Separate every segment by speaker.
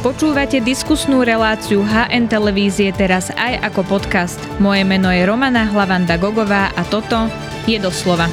Speaker 1: Počúvate diskusnú reláciu HN Televízie teraz aj ako podcast. Moje meno je Romana Hlavanda Gogová a toto je doslova.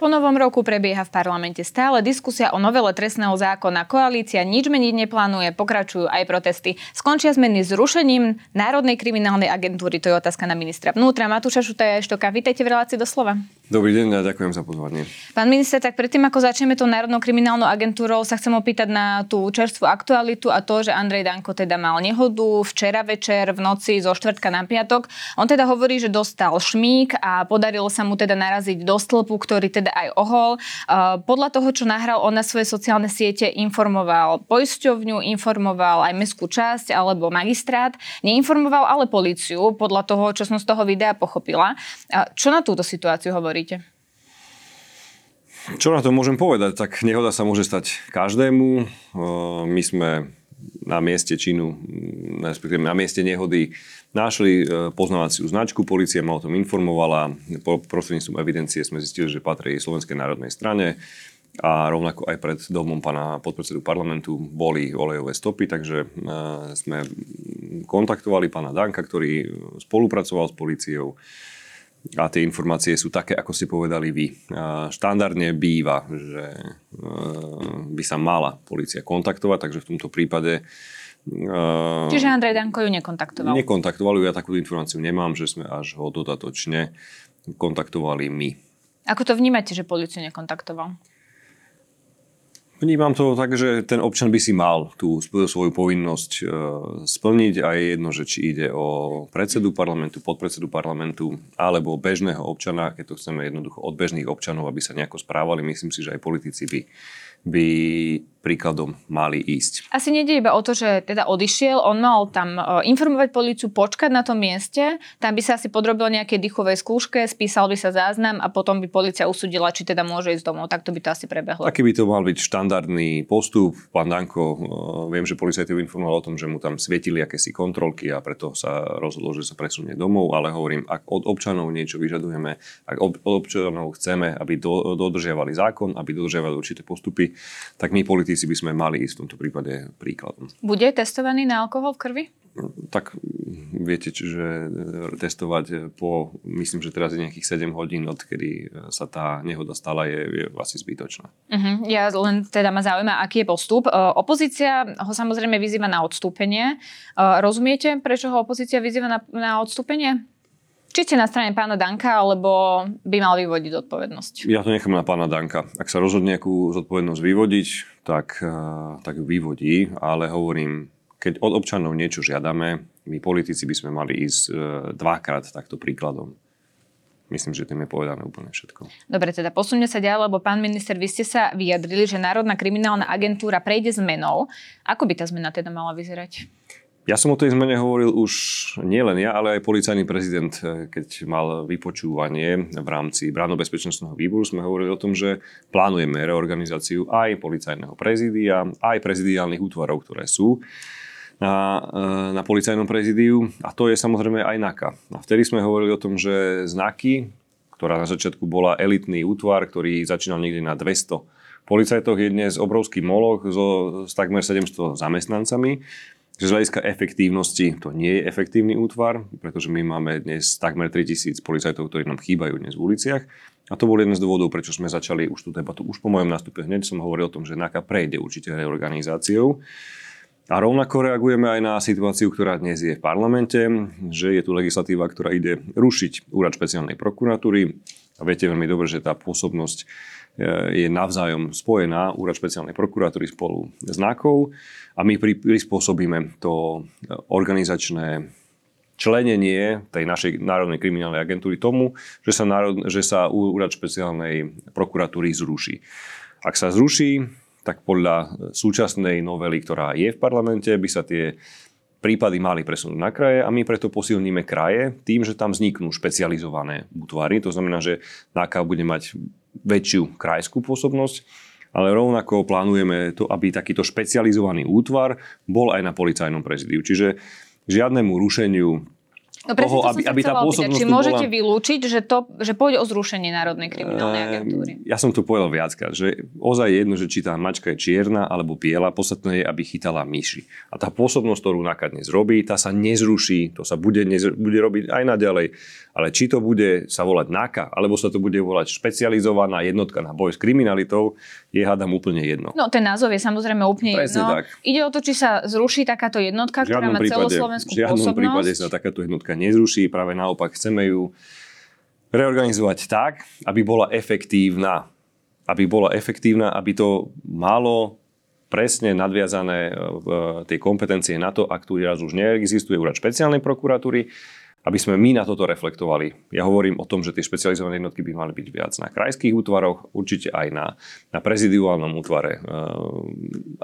Speaker 1: Po novom roku prebieha v parlamente stále diskusia o novele trestného zákona. Koalícia nič meniť neplánuje, pokračujú aj protesty. Skončia zmeny s rušením Národnej kriminálnej agentúry. To je otázka na ministra vnútra. Matúša Šutaja Štoka, vítajte v relácii doslova.
Speaker 2: Dobrý deň a ďakujem za pozvanie.
Speaker 1: Pán minister, tak predtým, ako začneme tou Národnou kriminálnou agentúrou, sa chcem opýtať na tú čerstvú aktualitu a to, že Andrej Danko teda mal nehodu včera večer v noci zo štvrtka na piatok. On teda hovorí, že dostal šmík a podarilo sa mu teda naraziť do stĺpu, ktorý teda aj ohol. Podľa toho, čo nahral on na svoje sociálne siete, informoval poisťovňu, informoval aj mestskú časť alebo magistrát. Neinformoval ale políciu, podľa toho, čo som z toho videa pochopila. Čo na túto situáciu hovorí? Hovoríte?
Speaker 2: Čo na to môžem povedať? Tak nehoda sa môže stať každému. My sme na mieste činu, respektíve na mieste nehody, našli poznávaciu značku, policia ma o tom informovala, prostredníctvom evidencie sme zistili, že patrí Slovenskej národnej strane a rovnako aj pred domom pána podpredsedu parlamentu boli olejové stopy, takže sme kontaktovali pána Danka, ktorý spolupracoval s policiou a tie informácie sú také, ako si povedali vy. Štandardne býva, že e, by sa mala policia kontaktovať, takže v tomto prípade
Speaker 1: e, Čiže Andrej Danko ju nekontaktoval?
Speaker 2: Nekontaktoval ju, ja takú informáciu nemám, že sme až ho dodatočne kontaktovali my.
Speaker 1: Ako to vnímate, že policiu nekontaktoval?
Speaker 2: Vnímam to tak, že ten občan by si mal tú svoju povinnosť e, splniť a je jedno, že či ide o predsedu parlamentu, podpredsedu parlamentu alebo bežného občana, keď to chceme jednoducho od bežných občanov, aby sa nejako správali. Myslím si, že aj politici by, by príkladom mali ísť.
Speaker 1: Asi nejde iba o to, že teda odišiel, on mal tam e, informovať policiu, počkať na tom mieste, tam by sa asi podrobil nejaké dýchovej skúške, spísal by sa záznam a potom by policia usudila, či teda môže ísť domov. Tak to by to asi prebehlo.
Speaker 2: Taký by to mal byť štandardný postup. Pán Danko, e, viem, že policajt informoval o tom, že mu tam svietili akési kontrolky a preto sa rozhodol, že sa presunie domov, ale hovorím, ak od občanov niečo vyžadujeme, ak od občanov chceme, aby do, dodržiavali zákon, aby dodržiavali určité postupy, tak my politici politici by sme mali ísť v tomto prípade príkladom.
Speaker 1: Bude testovaný na alkohol v krvi?
Speaker 2: Tak viete, že testovať po, myslím, že teraz je nejakých 7 hodín, odkedy sa tá nehoda stala, je, je asi zbytočná.
Speaker 1: Uh-huh. Ja len teda ma zaujíma, aký je postup. Opozícia ho samozrejme vyzýva na odstúpenie. Rozumiete, prečo ho opozícia vyzýva na, na odstúpenie? Či ste na strane pána Danka, alebo by mal vyvodiť zodpovednosť?
Speaker 2: Ja to nechám na pána Danka. Ak sa rozhodne nejakú zodpovednosť vyvodiť, tak, eh, tak vyvodí, ale hovorím, keď od občanov niečo žiadame, my politici by sme mali ísť eh, dvakrát takto príkladom. Myslím, že tým je povedané úplne všetko.
Speaker 1: Dobre, teda posuňme sa ďalej, lebo pán minister, vy ste sa vyjadrili, že Národná kriminálna agentúra prejde zmenou. Ako by tá zmena teda mala vyzerať?
Speaker 2: Ja som o tej zmene hovoril už nielen ja, ale aj policajný prezident, eh, keď mal vypočúvanie v rámci bránobezpečnostného výboru, sme hovorili o tom, že plánujeme reorganizáciu aj policajného prezídia, aj prezidiálnych útvarov, ktoré sú na, eh, na policajnom prezídiu. A to je samozrejme aj NAKA. A vtedy sme hovorili o tom, že znaky, ktorá na začiatku bola elitný útvar, ktorý začínal niekde na 200 policajtoch, je dnes obrovský moloch so, s takmer 700 zamestnancami z hľadiska efektívnosti to nie je efektívny útvar, pretože my máme dnes takmer 3000 policajtov, ktorí nám chýbajú dnes v uliciach. A to bol jeden z dôvodov, prečo sme začali už tú debatu. Už po mojom nástupe hneď som hovoril o tom, že NAKA prejde určite reorganizáciou. A rovnako reagujeme aj na situáciu, ktorá dnes je v parlamente, že je tu legislatíva, ktorá ide rušiť úrad špeciálnej prokuratúry. A viete veľmi dobre, že tá pôsobnosť je navzájom spojená, úrad špeciálnej prokuratúry spolu s NAKou a my prispôsobíme to organizačné členenie tej našej Národnej kriminálnej agentúry tomu, že sa, národ, že sa úrad špeciálnej prokuratúry zruší. Ak sa zruší, tak podľa súčasnej novely, ktorá je v parlamente, by sa tie prípady mali presunúť na kraje a my preto posilníme kraje tým, že tam vzniknú špecializované útvary. To znamená, že NAKA bude mať väčšiu krajskú pôsobnosť, ale rovnako plánujeme to, aby takýto špecializovaný útvar bol aj na policajnom prezidiu. Čiže žiadnemu rušeniu
Speaker 1: No toho, aby, aby tá pôsobnosť Či môžete bola... vylúčiť, že, to, že pôjde o zrušenie Národnej kriminálnej ehm, agentúry?
Speaker 2: Ja som to povedal viackrát, že ozaj je jedno, že či tá mačka je čierna alebo biela, podstatné je, aby chytala myši. A tá pôsobnosť, ktorú NAKA dnes robí, tá sa nezruší, to sa bude, nez, bude robiť aj naďalej. Ale či to bude sa volať NAKA, alebo sa to bude volať špecializovaná jednotka na boj s kriminalitou, je hádam úplne jedno.
Speaker 1: No ten názov je samozrejme úplne Presne jedno. Tak. Ide o to, či sa zruší takáto jednotka, ktorá má celoslovenskú pôsobnosť. V žiadnom prípade
Speaker 2: sa takáto jednotka dneska nezruší, práve naopak chceme ju reorganizovať tak, aby bola efektívna. Aby bola efektívna, aby to malo presne nadviazané e, tej kompetencie na to, ak tu raz už neexistuje úrad špeciálnej prokuratúry, aby sme my na toto reflektovali. Ja hovorím o tom, že tie špecializované jednotky by mali byť viac na krajských útvaroch, určite aj na, na prezidiálnom útvare, e,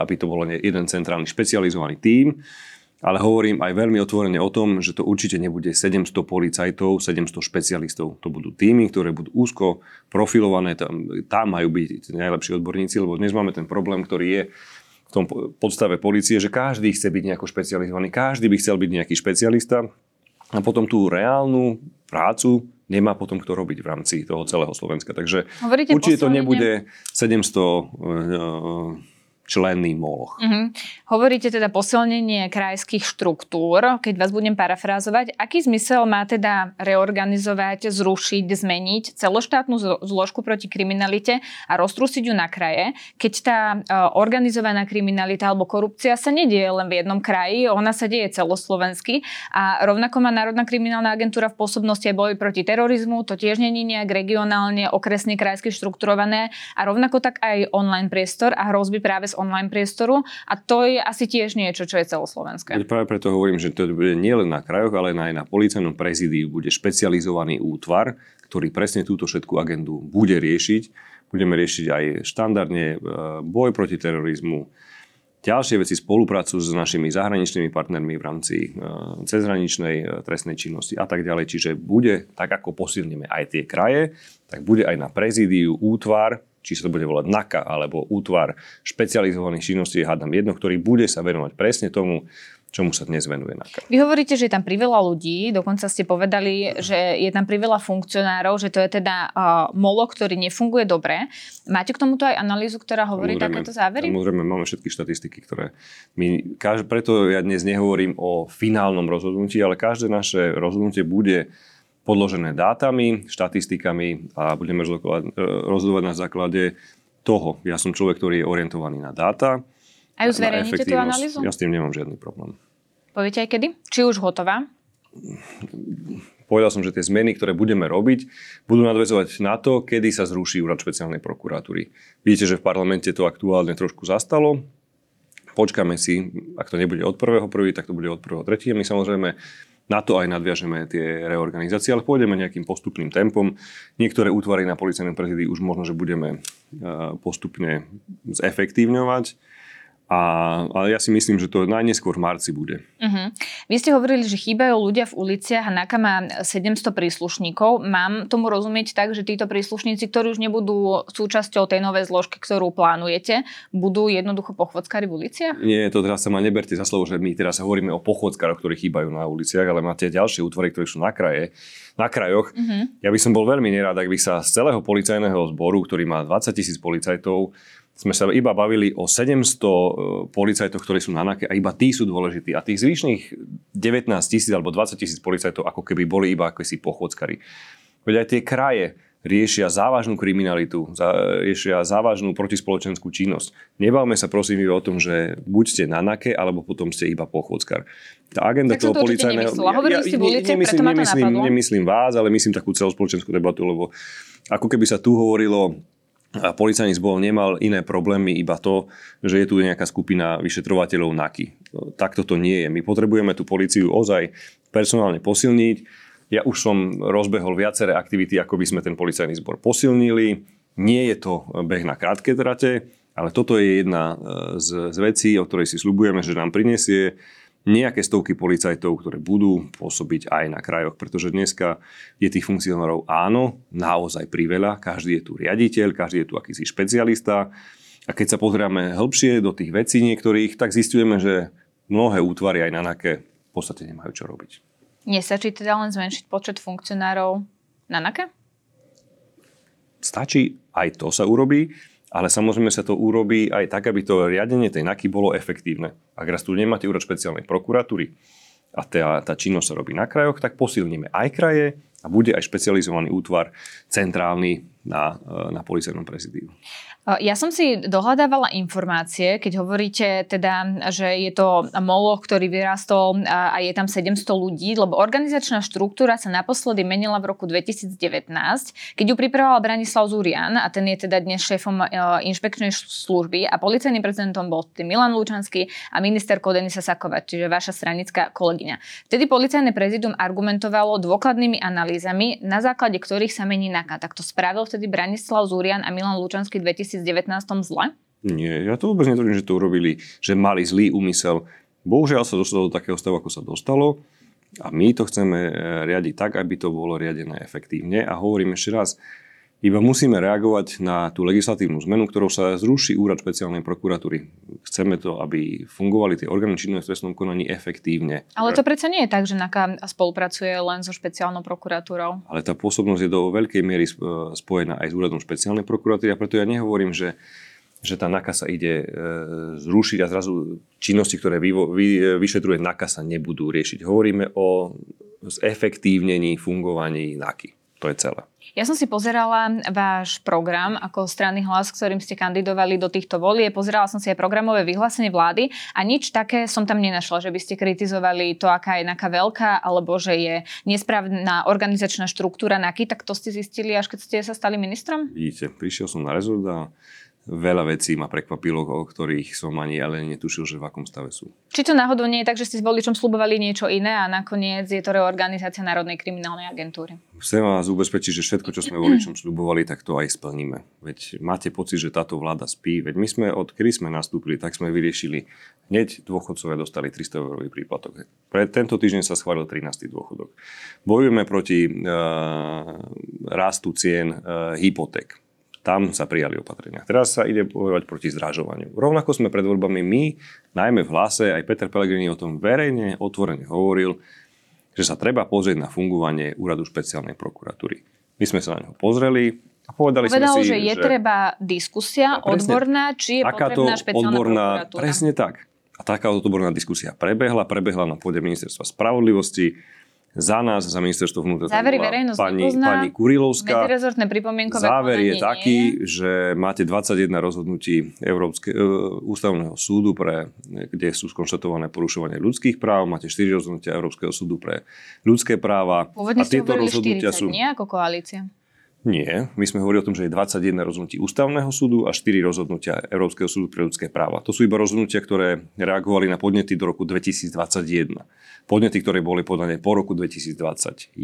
Speaker 2: aby to bolo jeden centrálny špecializovaný tím, ale hovorím aj veľmi otvorene o tom, že to určite nebude 700 policajtov, 700 špecialistov. To budú týmy, ktoré budú úzko profilované, tam, tam majú byť najlepší odborníci, lebo dnes máme ten problém, ktorý je v tom podstave policie, že každý chce byť nejako špecializovaný, každý by chcel byť nejaký špecialista a potom tú reálnu prácu nemá potom kto robiť v rámci toho celého Slovenska. Takže Hovoríte určite to nebude 700 členný moloch. Uh-huh.
Speaker 1: Hovoríte teda posilnenie krajských štruktúr, keď vás budem parafrázovať. Aký zmysel má teda reorganizovať, zrušiť, zmeniť celoštátnu zložku proti kriminalite a roztrusiť ju na kraje, keď tá uh, organizovaná kriminalita alebo korupcia sa nedieje len v jednom kraji, ona sa deje celoslovensky a rovnako má Národná kriminálna agentúra v pôsobnosti aj boj proti terorizmu, to tiež není nejak regionálne, okresne, krajsky štrukturované a rovnako tak aj online priestor a hrozby práve z online priestoru a to je asi tiež niečo, čo je celoslovenské.
Speaker 2: Práve preto hovorím, že to bude nielen na krajoch, ale aj na policajnom prezídiu bude špecializovaný útvar, ktorý presne túto všetku agendu bude riešiť. Budeme riešiť aj štandardne e, boj proti terorizmu, ďalšie veci, spoluprácu s našimi zahraničnými partnermi v rámci e, cezhraničnej e, trestnej činnosti a tak ďalej. Čiže bude, tak ako posilneme aj tie kraje, tak bude aj na prezídiu útvar, či sa to bude volať NAKA alebo útvar špecializovaných činností, hádam jedno, ktorý bude sa venovať presne tomu, čomu sa dnes venuje NAKA.
Speaker 1: Vy hovoríte, že je tam priveľa ľudí, dokonca ste povedali, že je tam priveľa funkcionárov, že to je teda uh, molo, ktorý nefunguje dobre. Máte k tomuto aj analýzu, ktorá hovorí samozrejme, takéto závery?
Speaker 2: Samozrejme, máme všetky štatistiky, ktoré my, kaž, preto ja dnes nehovorím o finálnom rozhodnutí, ale každé naše rozhodnutie bude podložené dátami, štatistikami a budeme rozhodovať na základe toho. Ja som človek, ktorý je orientovaný na dáta.
Speaker 1: A ju zverejníte tú analýzu?
Speaker 2: Ja s tým nemám žiadny problém.
Speaker 1: Poviete aj kedy? Či už hotová?
Speaker 2: Povedal som, že tie zmeny, ktoré budeme robiť, budú nadvezovať na to, kedy sa zruší úrad špeciálnej prokuratúry. Vidíte, že v parlamente to aktuálne trošku zastalo. Počkáme si, ak to nebude od 1.1., tak to bude od 1.3. My samozrejme na to aj nadviažeme tie reorganizácie, ale pôjdeme nejakým postupným tempom. Niektoré útvary na policajnom prezidii už možno, že budeme e, postupne zefektívňovať a, ale ja si myslím, že to najneskôr v marci bude. Uh-huh.
Speaker 1: Vy ste hovorili, že chýbajú ľudia v uliciach a NAKA má 700 príslušníkov. Mám tomu rozumieť tak, že títo príslušníci, ktorí už nebudú súčasťou tej novej zložky, ktorú plánujete, budú jednoducho pochôdzkari v uliciach?
Speaker 2: Nie, to teraz sa ma neberte za slovo, že my teraz hovoríme o pochôdzkaroch, ktorí chýbajú na uliciach, ale máte ďalšie útvory, ktoré sú na kraje na krajoch. Uh-huh. Ja by som bol veľmi nerád, ak by sa z celého policajného zboru, ktorý má 20 tisíc policajtov, sme sa iba bavili o 700 e, policajtoch, ktorí sú na NAKE a iba tí sú dôležití. A tých zvyšných 19 tisíc alebo 20 tisíc policajtov ako keby boli iba ako si pochodskari. Veď aj tie kraje riešia závažnú kriminalitu, riešia závažnú protispoločenskú činnosť. Nebavme sa prosím o tom, že buď ste na NAKE, alebo potom ste iba pochodskar.
Speaker 1: Tá agenda tak toho to policajného... Ja, ste ja, ulici, nemyslím,
Speaker 2: nemyslím, nemyslím vás, ale myslím takú celospoločenskú debatu, lebo ako keby sa tu hovorilo a policajný zbor nemal iné problémy, iba to, že je tu nejaká skupina vyšetrovateľov NAKY. Takto to nie je. My potrebujeme tú policiu ozaj personálne posilniť. Ja už som rozbehol viaceré aktivity, ako by sme ten policajný zbor posilnili. Nie je to beh na krátke trate, ale toto je jedna z, z vecí, o ktorej si slubujeme, že nám prinesie nejaké stovky policajtov, ktoré budú pôsobiť aj na krajoch, pretože dneska je tých funkcionárov áno, naozaj priveľa, každý je tu riaditeľ, každý je tu akýsi špecialista a keď sa pozrieme hĺbšie do tých vecí niektorých, tak zistujeme, že mnohé útvary aj na NAKE v podstate nemajú čo robiť.
Speaker 1: Nestačí teda len zmenšiť počet funkcionárov na NAKE?
Speaker 2: Stačí, aj to sa urobí, ale samozrejme sa to urobí aj tak, aby to riadenie tej NAKY bolo efektívne. Ak raz tu nemáte úrad špeciálnej prokuratúry a tá, tá činnosť sa robí na krajoch, tak posilníme aj kraje a bude aj špecializovaný útvar centrálny na, na policajnom prezidíu.
Speaker 1: Ja som si dohľadávala informácie, keď hovoríte teda, že je to moloch, ktorý vyrastol a je tam 700 ľudí, lebo organizačná štruktúra sa naposledy menila v roku 2019, keď ju pripravoval Branislav Zurian a ten je teda dnes šéfom inšpekčnej služby a policajným prezidentom bol Milan Lučanský a ministerkou Denisa Sakova, čiže vaša stranická kolegyňa. Vtedy policajné prezidium argumentovalo dôkladnými analýzami, na základe ktorých sa mení NAKA. Tak to spravil vtedy Branislav Zurian a Milan Lučanský 2019 2019 zle?
Speaker 2: Nie, ja to vôbec netvrdím, že to urobili, že mali zlý úmysel. Bohužiaľ sa dostalo do takého stavu, ako sa dostalo a my to chceme eh, riadiť tak, aby to bolo riadené efektívne. A hovorím ešte raz, iba musíme reagovať na tú legislatívnu zmenu, ktorou sa zruší úrad špeciálnej prokuratúry. Chceme to, aby fungovali tie orgány činné v trestnom konaní efektívne.
Speaker 1: Ale to predsa nie je tak, že NAKA spolupracuje len so špeciálnou prokuratúrou.
Speaker 2: Ale tá pôsobnosť je do veľkej miery spojená aj s úradom špeciálnej prokuratúry a preto ja nehovorím, že že tá NAKA sa ide e, zrušiť a zrazu činnosti, ktoré vy, vy, vyšetruje NAKA sa nebudú riešiť. Hovoríme o zefektívnení fungovaní NAKY. To je celé.
Speaker 1: Ja som si pozerala váš program ako strany hlas, ktorým ste kandidovali do týchto volie. Pozerala som si aj programové vyhlásenie vlády a nič také som tam nenašla, že by ste kritizovali to, aká je naká veľká, alebo že je nesprávna organizačná štruktúra NAKY, tak to ste zistili až keď ste sa stali ministrom?
Speaker 2: Vidíte, prišiel som na rezort a veľa vecí ma prekvapilo, o ktorých som ani ale netušil, že v akom stave sú.
Speaker 1: Či to náhodou nie je tak, že ste s voličom slubovali niečo iné a nakoniec je to reorganizácia Národnej kriminálnej agentúry?
Speaker 2: Chcem vás ubezpečiť, že všetko, čo sme voličom slubovali, tak to aj splníme. Veď máte pocit, že táto vláda spí. Veď my sme od kedy sme nastúpili, tak sme vyriešili hneď dôchodcovia dostali 300 eurový príplatok. Pre tento týždeň sa schválil 13. dôchodok. Bojujeme proti uh, rastu cien uh, hypoték tam sa prijali opatrenia. Teraz sa ide bojovať proti zdražovaniu. Rovnako sme pred voľbami my, najmä v hlase, aj Peter Pellegrini o tom verejne, otvorene hovoril, že sa treba pozrieť na fungovanie úradu špeciálnej prokuratúry. My sme sa na neho pozreli, a povedali
Speaker 1: Povedal,
Speaker 2: sme si,
Speaker 1: že je že... treba diskusia presne, odborná, či je potrebná špeciálna odborná, prokuratúra.
Speaker 2: Presne tak. A taká odborná diskusia prebehla, prebehla na pôde ministerstva spravodlivosti za nás, za ministerstvo vnútra.
Speaker 1: Závery verejnosť
Speaker 2: pani, pani Kurilovská.
Speaker 1: Medzirezortné pripomienkové
Speaker 2: Záver je taký, nie. že máte 21 rozhodnutí Európske, uh, ústavného súdu, pre, kde sú skonštatované porušovanie ľudských práv, máte 4 rozhodnutia Európskeho súdu pre ľudské práva.
Speaker 1: Pôvodne a tieto rozhodnutia 40, sú... nie ako koalícia.
Speaker 2: Nie, my sme hovorili o tom, že je 21 rozhodnutí ústavného súdu a 4 rozhodnutia Európskeho súdu pre ľudské práva. To sú iba rozhodnutia, ktoré reagovali na podnety do roku 2021. Podnety, ktoré boli podané po roku 2021,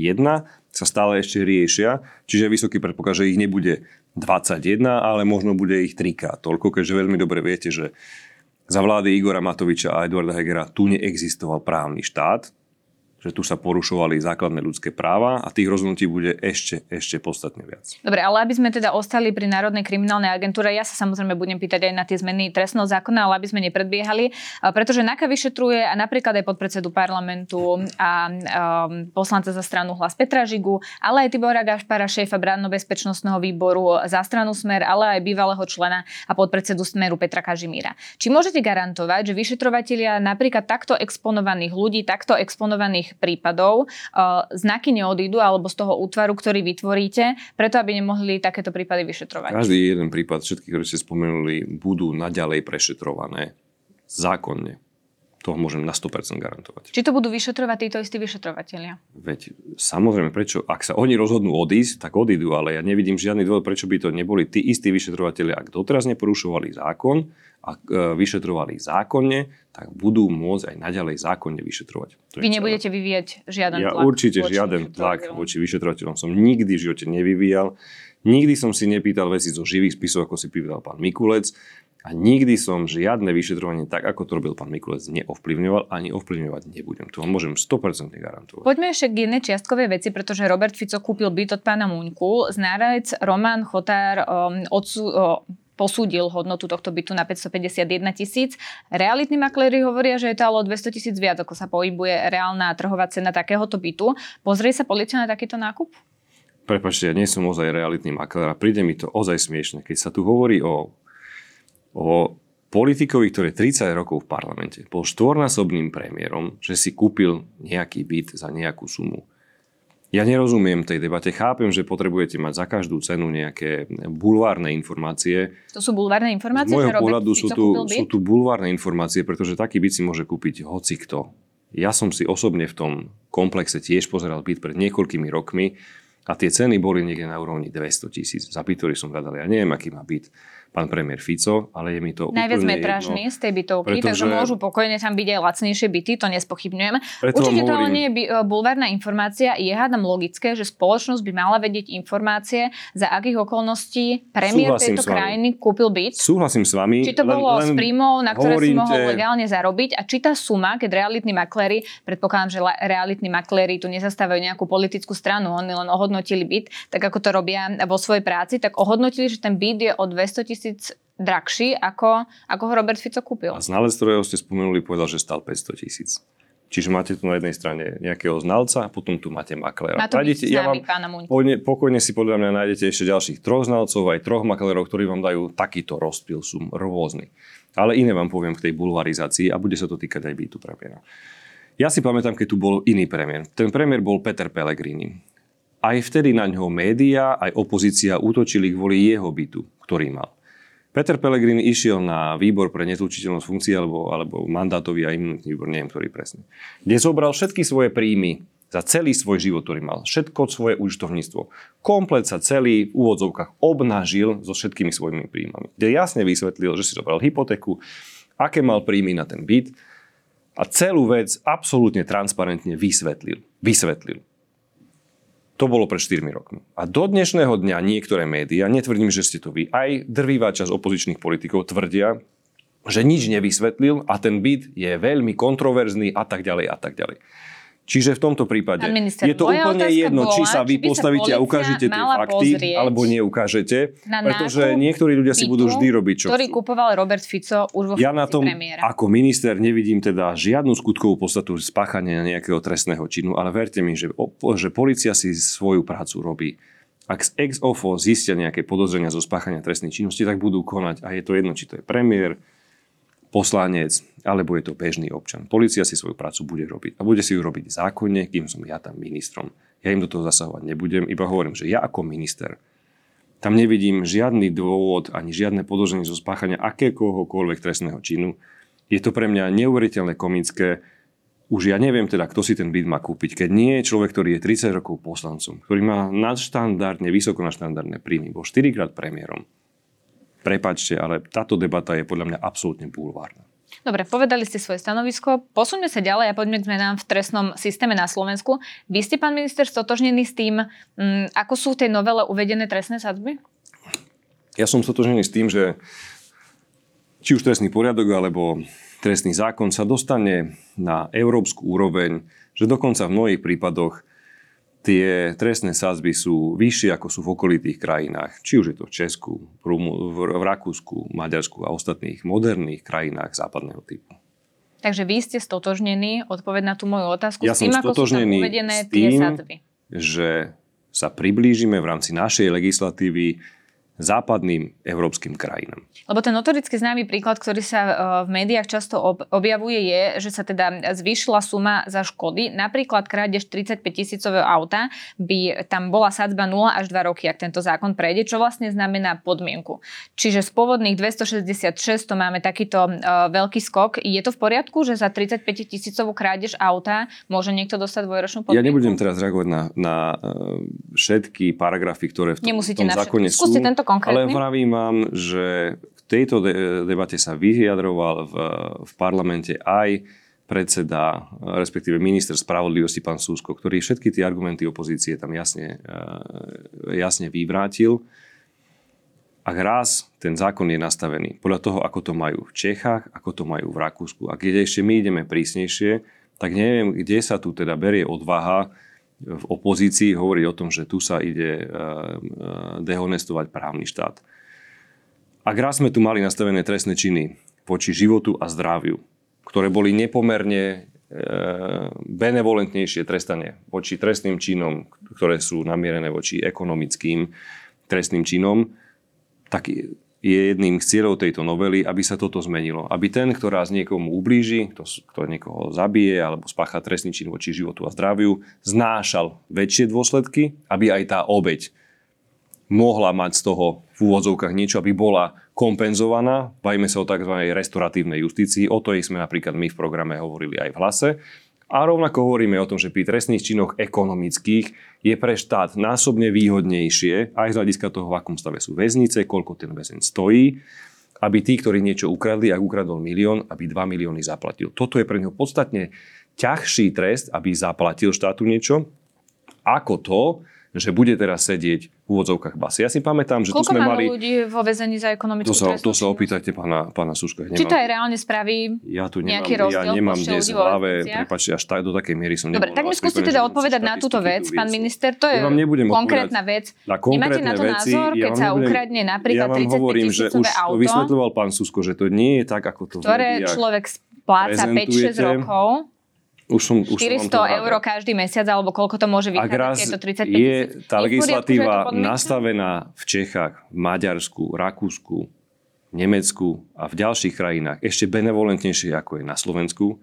Speaker 2: sa stále ešte riešia, čiže vysoký predpoklad, že ich nebude 21, ale možno bude ich 3 toľko, keďže veľmi dobre viete, že za vlády Igora Matoviča a Eduarda Hegera tu neexistoval právny štát, že tu sa porušovali základné ľudské práva a tých rozhodnutí bude ešte, ešte podstatne viac.
Speaker 1: Dobre, ale aby sme teda ostali pri Národnej kriminálnej agentúre, ja sa samozrejme budem pýtať aj na tie zmeny trestného zákona, ale aby sme nepredbiehali, pretože NAKA vyšetruje a napríklad aj podpredsedu parlamentu a um, poslanca za stranu Hlas Petra Žigu, ale aj Tibora Gašpara, šéfa bránno-bezpečnostného výboru za stranu Smer, ale aj bývalého člena a podpredsedu Smeru Petra Kažimíra. Či môžete garantovať, že vyšetrovatelia napríklad takto exponovaných ľudí, takto exponovaných prípadov uh, znaky neodídu alebo z toho útvaru, ktorý vytvoríte, preto aby nemohli takéto prípady vyšetrovať.
Speaker 2: Každý jeden prípad, všetky, ktoré ste spomenuli, budú naďalej prešetrované zákonne. To môžem na 100% garantovať.
Speaker 1: Či to budú vyšetrovať títo istí vyšetrovateľia?
Speaker 2: Veď samozrejme, prečo, ak sa oni rozhodnú odísť, tak odídu, ale ja nevidím žiadny dôvod, prečo by to neboli tí istí vyšetrovateľia, ak doteraz neporušovali zákon a e, vyšetrovali zákonne, tak budú môcť aj naďalej zákonne vyšetrovať.
Speaker 1: To Vy nebudete celé. vyvíjať žiaden
Speaker 2: ja tlak? Ja určite žiaden tlak voči vyšetrovateľom som nikdy v živote nevyvíjal. Nikdy som si nepýtal veci zo živých spisov, ako si pýtal pán Mikulec. A nikdy som žiadne vyšetrovanie, tak ako to robil pán Mikulec, neovplyvňoval ani ovplyvňovať nebudem. To vám môžem 100% garantovať.
Speaker 1: Poďme ešte k jednej čiastkovej veci, pretože Robert Fico kúpil byt od pána Muňku. Znárajc Roman Chotár um, odsu, um, posúdil hodnotu tohto bytu na 551 tisíc. Realitní makléri hovoria, že je to ale o 200 tisíc viac, ako sa pohybuje reálna trhová cena takéhoto bytu. Pozrie sa policia na takýto nákup?
Speaker 2: Prepačte, ja nie som ozaj realitný maklér a príde mi to ozaj smiešne, keď sa tu hovorí o, o politikovi, ktorý je 30 rokov v parlamente, bol štvornásobným premiérom, že si kúpil nejaký byt za nejakú sumu. Ja nerozumiem tej debate. Chápem, že potrebujete mať za každú cenu nejaké bulvárne informácie.
Speaker 1: To sú bulvárne informácie?
Speaker 2: Z môjho pohľadu sú tu, sú tu bulvárne informácie, pretože taký byt si môže kúpiť hoci kto. Ja som si osobne v tom komplexe tiež pozeral byt pred niekoľkými rokmi a tie ceny boli niekde na úrovni 200 tisíc. Za byt, ktorý som hľadal, ja neviem, aký má byt pán premiér Fico, ale je mi to
Speaker 1: Najviac
Speaker 2: úplne
Speaker 1: metrážny
Speaker 2: jedno,
Speaker 1: z tej bytovky, pretože... takže môžu pokojne tam byť aj lacnejšie byty, to nespochybňujem. Určite to ale nie je e, bulvárna informácia, je hádam logické, že spoločnosť by mala vedieť informácie, za akých okolností premiér Súhlasím tejto krajiny kúpil byt.
Speaker 2: Súhlasím s vami.
Speaker 1: Či to len, bolo len z príjmov, na ktoré hovoríte... si mohol legálne zarobiť a či tá suma, keď realitní makléri, predpokladám, že realitní makléri tu nezastávajú nejakú politickú stranu, oni len ohodnotili byt, tak ako to robia vo svojej práci, tak ohodnotili, že ten byt je o 200 tisíc tisíc drahší, ako, ako ho Robert Fico kúpil.
Speaker 2: A znalec, ktorého ste spomenuli, povedal, že stal 500 tisíc. Čiže máte tu na jednej strane nejakého znalca a potom tu máte maklera.
Speaker 1: Má to nájdete, ja vám,
Speaker 2: pokojne, pokojne si podľa mňa nájdete ešte ďalších troch znalcov, aj troch maklerov, ktorí vám dajú takýto rozpil sum rôzny. Ale iné vám poviem k tej bulvarizácii a bude sa to týkať aj bytu premiéra. Ja si pamätám, keď tu bol iný premiér. Ten premiér bol Peter Pellegrini. Aj vtedy na ňo média, aj opozícia útočili kvôli jeho bytu, ktorý mal. Peter Pellegrini išiel na výbor pre nezlučiteľnosť funkcií alebo, alebo mandátový a imunitný výbor, neviem ktorý presne, kde zobral všetky svoje príjmy za celý svoj život, ktorý mal. Všetko svoje účtovníctvo. Komplet sa celý v úvodzovkách obnažil so všetkými svojimi príjmami. Kde jasne vysvetlil, že si zobral hypotéku, aké mal príjmy na ten byt a celú vec absolútne transparentne vysvetlil. Vysvetlil. To bolo pred 4 rokmi. A do dnešného dňa niektoré médiá, netvrdím, že ste to vy, aj drvivá časť opozičných politikov tvrdia, že nič nevysvetlil a ten byt je veľmi kontroverzný a tak ďalej a tak ďalej. Čiže v tomto prípade minister, je to úplne jedno, bola, či sa vy či postavíte a ukážete tie fakty, alebo neukážete, pretože niektorí ľudia si budú vždy robiť, čo
Speaker 1: ktorý kupoval Robert Fico už vo
Speaker 2: Ja na tom
Speaker 1: premiéra.
Speaker 2: ako minister nevidím teda žiadnu skutkovú podstatu spáchania nejakého trestného činu, ale verte mi, že, že policia si svoju prácu robí. Ak z ex ofo zistia nejaké podozrenia zo spáchania trestnej činnosti, tak budú konať a je to jedno, či to je premiér, poslanec, alebo je to bežný občan. Polícia si svoju prácu bude robiť. A bude si ju robiť zákonne, kým som ja tam ministrom. Ja im do toho zasahovať nebudem, iba hovorím, že ja ako minister tam nevidím žiadny dôvod ani žiadne podloženie zo spáchania akékohokoľvek trestného činu. Je to pre mňa neuveriteľne komické. Už ja neviem teda, kto si ten byt má kúpiť, keď nie je človek, ktorý je 30 rokov poslancom, ktorý má nadštandardne, vysoko nadštandardné príjmy, bol 4 krát premiérom Prepačte, ale táto debata je podľa mňa absolútne bulvárna.
Speaker 1: Dobre, povedali ste svoje stanovisko. Posuňme sa ďalej a poďme k zmenám v trestnom systéme na Slovensku. Vy ste, pán minister, stotožnený s tým, m, mm, ako sú v tej novele uvedené trestné sadzby?
Speaker 2: Ja som stotožnený s tým, že či už trestný poriadok alebo trestný zákon sa dostane na európsku úroveň, že dokonca v mnohých prípadoch tie trestné sázby sú vyššie ako sú v okolitých krajinách. Či už je to v Česku, v Rakúsku, Maďarsku a ostatných moderných krajinách západného typu.
Speaker 1: Takže vy ste stotožnení, odpoveď na tú moju otázku,
Speaker 2: ja
Speaker 1: s tým, ako sú tam uvedené tým, tie sadzby. že sa priblížime v rámci našej legislatívy západným európskym krajinám. Lebo ten notoricky známy príklad, ktorý sa e, v médiách často objavuje, je, že sa teda zvýšila suma za škody. Napríklad krádež 35 tisícového auta by tam bola sadzba 0 až 2 roky, ak tento zákon prejde, čo vlastne znamená podmienku. Čiže z pôvodných 266 to máme takýto uh, veľký skok. Je to v poriadku, že za 35 tisícovú krádež auta môže niekto dostať dvojročnú podmienku?
Speaker 2: Ja nebudem teraz reagovať na, na uh, všetky paragrafy, ktoré v tom, v tom zákone sú.
Speaker 1: Skúste tento konkrétny?
Speaker 2: Ale vravím že v tejto de- debate sa vyjadroval v, v parlamente aj predseda, respektíve minister spravodlivosti pán Súsko, ktorý všetky tie argumenty opozície tam jasne, eh, jasne vyvrátil. Ak raz ten zákon je nastavený podľa toho, ako to majú v Čechách, ako to majú v Rakúsku a keď ešte my ideme prísnejšie, tak neviem, kde sa tu teda berie odvaha v opozícii hovoriť o tom, že tu sa ide eh, eh, dehonestovať právny štát. Ak raz sme tu mali nastavené trestné činy voči životu a zdraviu, ktoré boli nepomerne e, benevolentnejšie trestanie voči trestným činom, ktoré sú namierené voči ekonomickým trestným činom, tak je jedným z cieľov tejto novely, aby sa toto zmenilo. Aby ten, kto raz niekomu ublíži, kto, kto niekoho zabije alebo spácha trestný čin voči životu a zdraviu, znášal väčšie dôsledky, aby aj tá obeď mohla mať z toho v úvodzovkách niečo, aby bola kompenzovaná. Bajme sa o tzv. restoratívnej justícii. O to sme napríklad my v programe hovorili aj v hlase. A rovnako hovoríme o tom, že pri trestných činoch ekonomických je pre štát násobne výhodnejšie, aj z hľadiska toho, v akom stave sú väznice, koľko ten väzen stojí, aby tí, ktorí niečo ukradli, ak ukradol milión, aby 2 milióny zaplatil. Toto je pre neho podstatne ťažší trest, aby zaplatil štátu niečo, ako to, že bude teraz sedieť v úvodzovkách basy. Ja si pamätám, že
Speaker 1: Koľko
Speaker 2: tu sme mali...
Speaker 1: ľudí vo väzení za ekonomickú
Speaker 2: To sa, to sa opýtajte pána, pána Suška. Ja
Speaker 1: Či to
Speaker 2: nemám-
Speaker 1: aj reálne spraví
Speaker 2: ja tu nemám,
Speaker 1: nejaký rozdiel
Speaker 2: ja nemám dnes v hlave, prepáčte, až tak do takej miery som
Speaker 1: Dobre, tak mi skúste teda odpovedať na túto vec, pán minister. To je
Speaker 2: Ja vám nebudem
Speaker 1: konkrétna vec.
Speaker 2: Na
Speaker 1: Nemáte na
Speaker 2: konkrétne
Speaker 1: to
Speaker 2: veci,
Speaker 1: názor,
Speaker 2: ja
Speaker 1: keď
Speaker 2: vám
Speaker 1: sa ukradne napríklad
Speaker 2: ja vám
Speaker 1: 35
Speaker 2: hovorím, že už to vysvetľoval pán Susko, že to nie je tak, ako to
Speaker 1: ktoré človek spláca 5-6
Speaker 2: prezentujete.
Speaker 1: rokov,
Speaker 2: Už som, už som vám
Speaker 1: 400
Speaker 2: to
Speaker 1: eur každý mesiac, alebo koľko to môže vychádzať,
Speaker 2: raz
Speaker 1: keď je to 35
Speaker 2: je
Speaker 1: tisíc.
Speaker 2: tá
Speaker 1: Je v poriadku, že je
Speaker 2: legislatíva nastavená v Čechách, v Maďarsku, Rakúsku, Nemecku a v ďalších krajinách ešte benevolentnejšie ako je na Slovensku,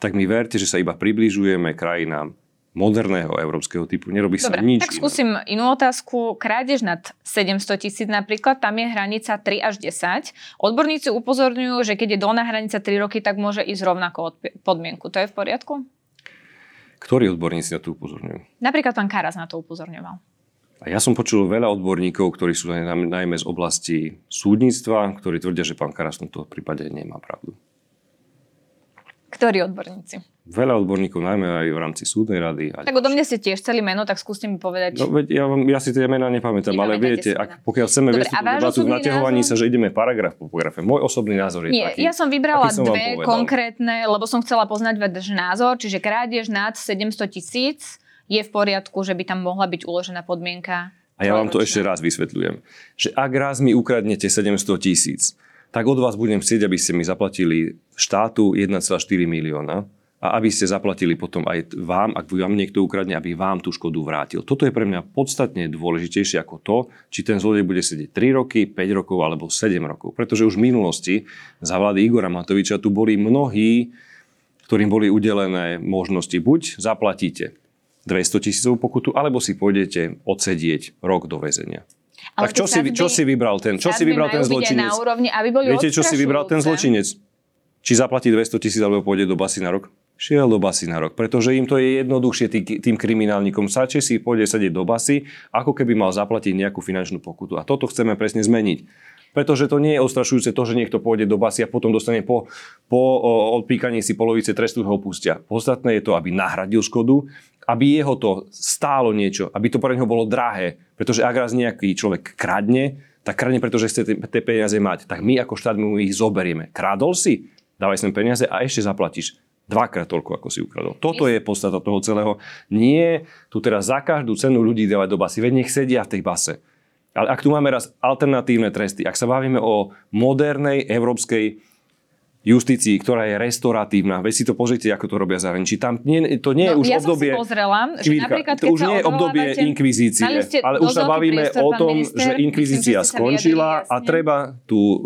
Speaker 2: tak mi verte, že sa iba približujeme krajinám moderného európskeho typu. Nerobí sa
Speaker 1: Dobre,
Speaker 2: nič
Speaker 1: tak
Speaker 2: iné.
Speaker 1: skúsim inú otázku. Krádež nad 700 tisíc napríklad, tam je hranica 3 až 10. Odborníci upozorňujú, že keď je dolná hranica 3 roky, tak môže ísť rovnako od podmienku. To je v poriadku?
Speaker 2: Ktorí odborníci na to upozorňujú?
Speaker 1: Napríklad pán Karas na to upozorňoval.
Speaker 2: A ja som počul veľa odborníkov, ktorí sú aj naj- najmä z oblasti súdnictva, ktorí tvrdia, že pán Karas v tomto prípade nemá pravdu.
Speaker 1: Ktorí odborníci?
Speaker 2: Veľa odborníkov, najmä aj v rámci súdnej rady.
Speaker 1: Tak odo mňa ste tiež celý meno, tak skúste mi povedať.
Speaker 2: No, veď ja, vám, ja si tie mená nepamätám, ale viete, ak, pokiaľ chceme
Speaker 1: Dobre,
Speaker 2: viesť debatu v naťahovaní
Speaker 1: názor?
Speaker 2: sa, že ideme paragraf po paragrafe. Môj osobný názor je
Speaker 1: Nie,
Speaker 2: taký.
Speaker 1: ja som vybrala
Speaker 2: som
Speaker 1: dve konkrétne, lebo som chcela poznať váš názor, čiže krádež nad 700 tisíc je v poriadku, že by tam mohla byť uložená podmienka.
Speaker 2: A ja vám to ešte raz vysvetľujem. Že ak raz mi ukradnete 700 tisíc, tak od vás budem chcieť, aby ste mi zaplatili štátu 1,4 milióna a aby ste zaplatili potom aj vám, ak vám niekto ukradne, aby vám tú škodu vrátil. Toto je pre mňa podstatne dôležitejšie ako to, či ten zlodej bude sedieť 3 roky, 5 rokov alebo 7 rokov. Pretože už v minulosti za vlády Igora Matoviča tu boli mnohí, ktorým boli udelené možnosti buď zaplatíte 200 tisícovú pokutu, alebo si pôjdete odsedieť rok do väzenia.
Speaker 1: Ale
Speaker 2: tak čo si, čo si vybral ten, čo si vybral ten zločinec?
Speaker 1: Na úrovni, aby boli
Speaker 2: Viete, čo si vybral ten zločinec? Či zaplatí 200 tisíc alebo pôjde do basy na rok? Šiel do basy na rok, pretože im to je jednoduchšie tý, tým kriminálnikom. Sačie si pôjde sedieť do basy, ako keby mal zaplatiť nejakú finančnú pokutu. A toto chceme presne zmeniť. Pretože to nie je ostrašujúce to, že niekto pôjde do basy a potom dostane po, po odpíkaní si polovice trestu ho pustia. Podstatné je to, aby nahradil škodu, aby jeho to stálo niečo, aby to pre neho bolo drahé. Pretože ak raz nejaký človek kradne, tak kradne, pretože chce tie- peniaze mať. Tak my ako štát mu ich zoberieme. Kradol si? Dávaj sem peniaze a ešte zaplatíš dvakrát toľko, ako si ukradol. Toto je podstata toho celého. Nie tu teraz za každú cenu ľudí dávať do basy. Veď nech sedia v tej base. Ale ak tu máme raz alternatívne tresty, ak sa bavíme o modernej európskej justícii, ktorá je restoratívna, veď si to pozrite, ako to robia zahraničí. Tam nie, to nie je
Speaker 1: No,
Speaker 2: už
Speaker 1: ja
Speaker 2: obdobie...
Speaker 1: si pozrela, že
Speaker 2: Chvíľka,
Speaker 1: napríklad,
Speaker 2: to už nie je obdobie inkvizície, ale už sa bavíme
Speaker 1: priestor,
Speaker 2: o tom,
Speaker 1: minister.
Speaker 2: že inkvizícia
Speaker 1: Myslím, že
Speaker 2: skončila
Speaker 1: vyjadrili
Speaker 2: a
Speaker 1: jasne.
Speaker 2: treba tú e,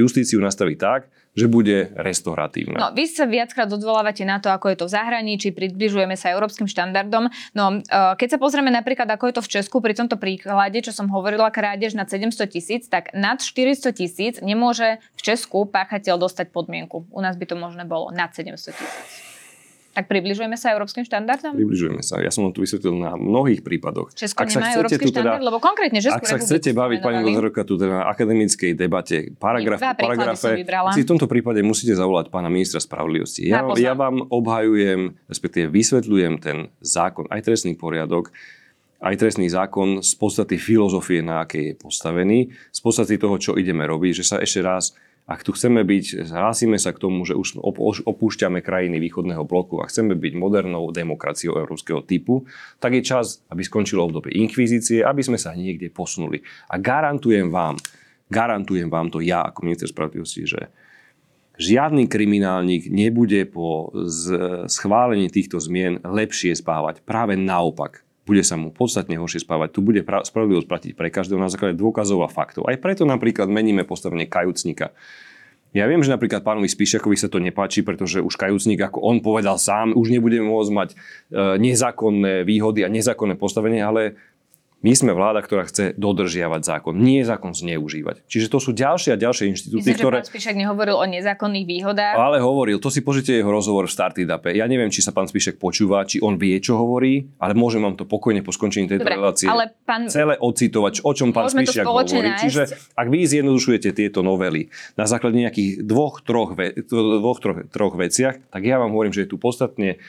Speaker 2: justíciu nastaviť tak, že bude restoratívna.
Speaker 1: No, vy sa viackrát odvolávate na to, ako je to v zahraničí, približujeme sa európskym štandardom. No, eh, keď sa pozrieme napríklad, ako je to v Česku, pri tomto príklade, čo som hovorila, krádež nad 700 tisíc, tak nad 400 tisíc nemôže v Česku páchateľ dostať podmienku. U nás by to možné bolo nad 700 tisíc. Tak približujeme sa európskym štandardom?
Speaker 2: Približujeme sa. Ja som vám tu vysvetlil na mnohých prípadoch.
Speaker 1: Česko
Speaker 2: Ak
Speaker 1: nemá európsky
Speaker 2: teda-
Speaker 1: štandard, lebo konkrétne Českú
Speaker 2: Ak sa chcete baviť, pani dozorka, tu teda na akademickej debate, paragraf paragrafe, si v tomto prípade musíte zavolať pána ministra spravodlivosti. Ja, ja vám obhajujem, respektíve vysvetľujem ten zákon, aj trestný poriadok, aj trestný zákon z podstaty filozofie, na akej je postavený, z podstaty toho, čo ideme robiť, že sa ešte raz ak tu chceme byť, hlásime sa k tomu, že už op- už opúšťame krajiny východného bloku a chceme byť modernou demokraciou európskeho typu, tak je čas, aby skončilo obdobie inkvizície, aby sme sa niekde posunuli. A garantujem vám, garantujem vám to ja ako minister spravodlivosti, že žiadny kriminálnik nebude po schválení týchto zmien lepšie spávať. Práve naopak bude sa mu podstatne horšie spávať. Tu bude spravodlivosť platiť pre každého na základe dôkazov a faktov. Aj preto napríklad meníme postavenie kajúcnika. Ja viem, že napríklad pánovi Spíšakovi sa to nepáči, pretože už kajúcnik, ako on povedal sám, už nebude môcť mať e, nezákonné výhody a nezákonné postavenie, ale my sme vláda, ktorá chce dodržiavať zákon, nie zákon zneužívať. Čiže to sú ďalšie a ďalšie inštitúcie,
Speaker 1: Myslím, ktoré... Že pán Spíšak nehovoril o nezákonných výhodách.
Speaker 2: Ale hovoril, to si požite jeho rozhovor v Startup. Ja neviem, či sa pán Spíšak počúva, či on vie, čo hovorí, ale môžem vám to pokojne po skončení tejto Dobre, relácie ale pán... celé ocitovať, o čom pán Spíšak hovorí. Nájsť. Čiže ak vy zjednodušujete tieto novely na základe nejakých dvoch, troch, ve... dvoch troch, troch veciach, tak ja vám hovorím, že je tu podstatne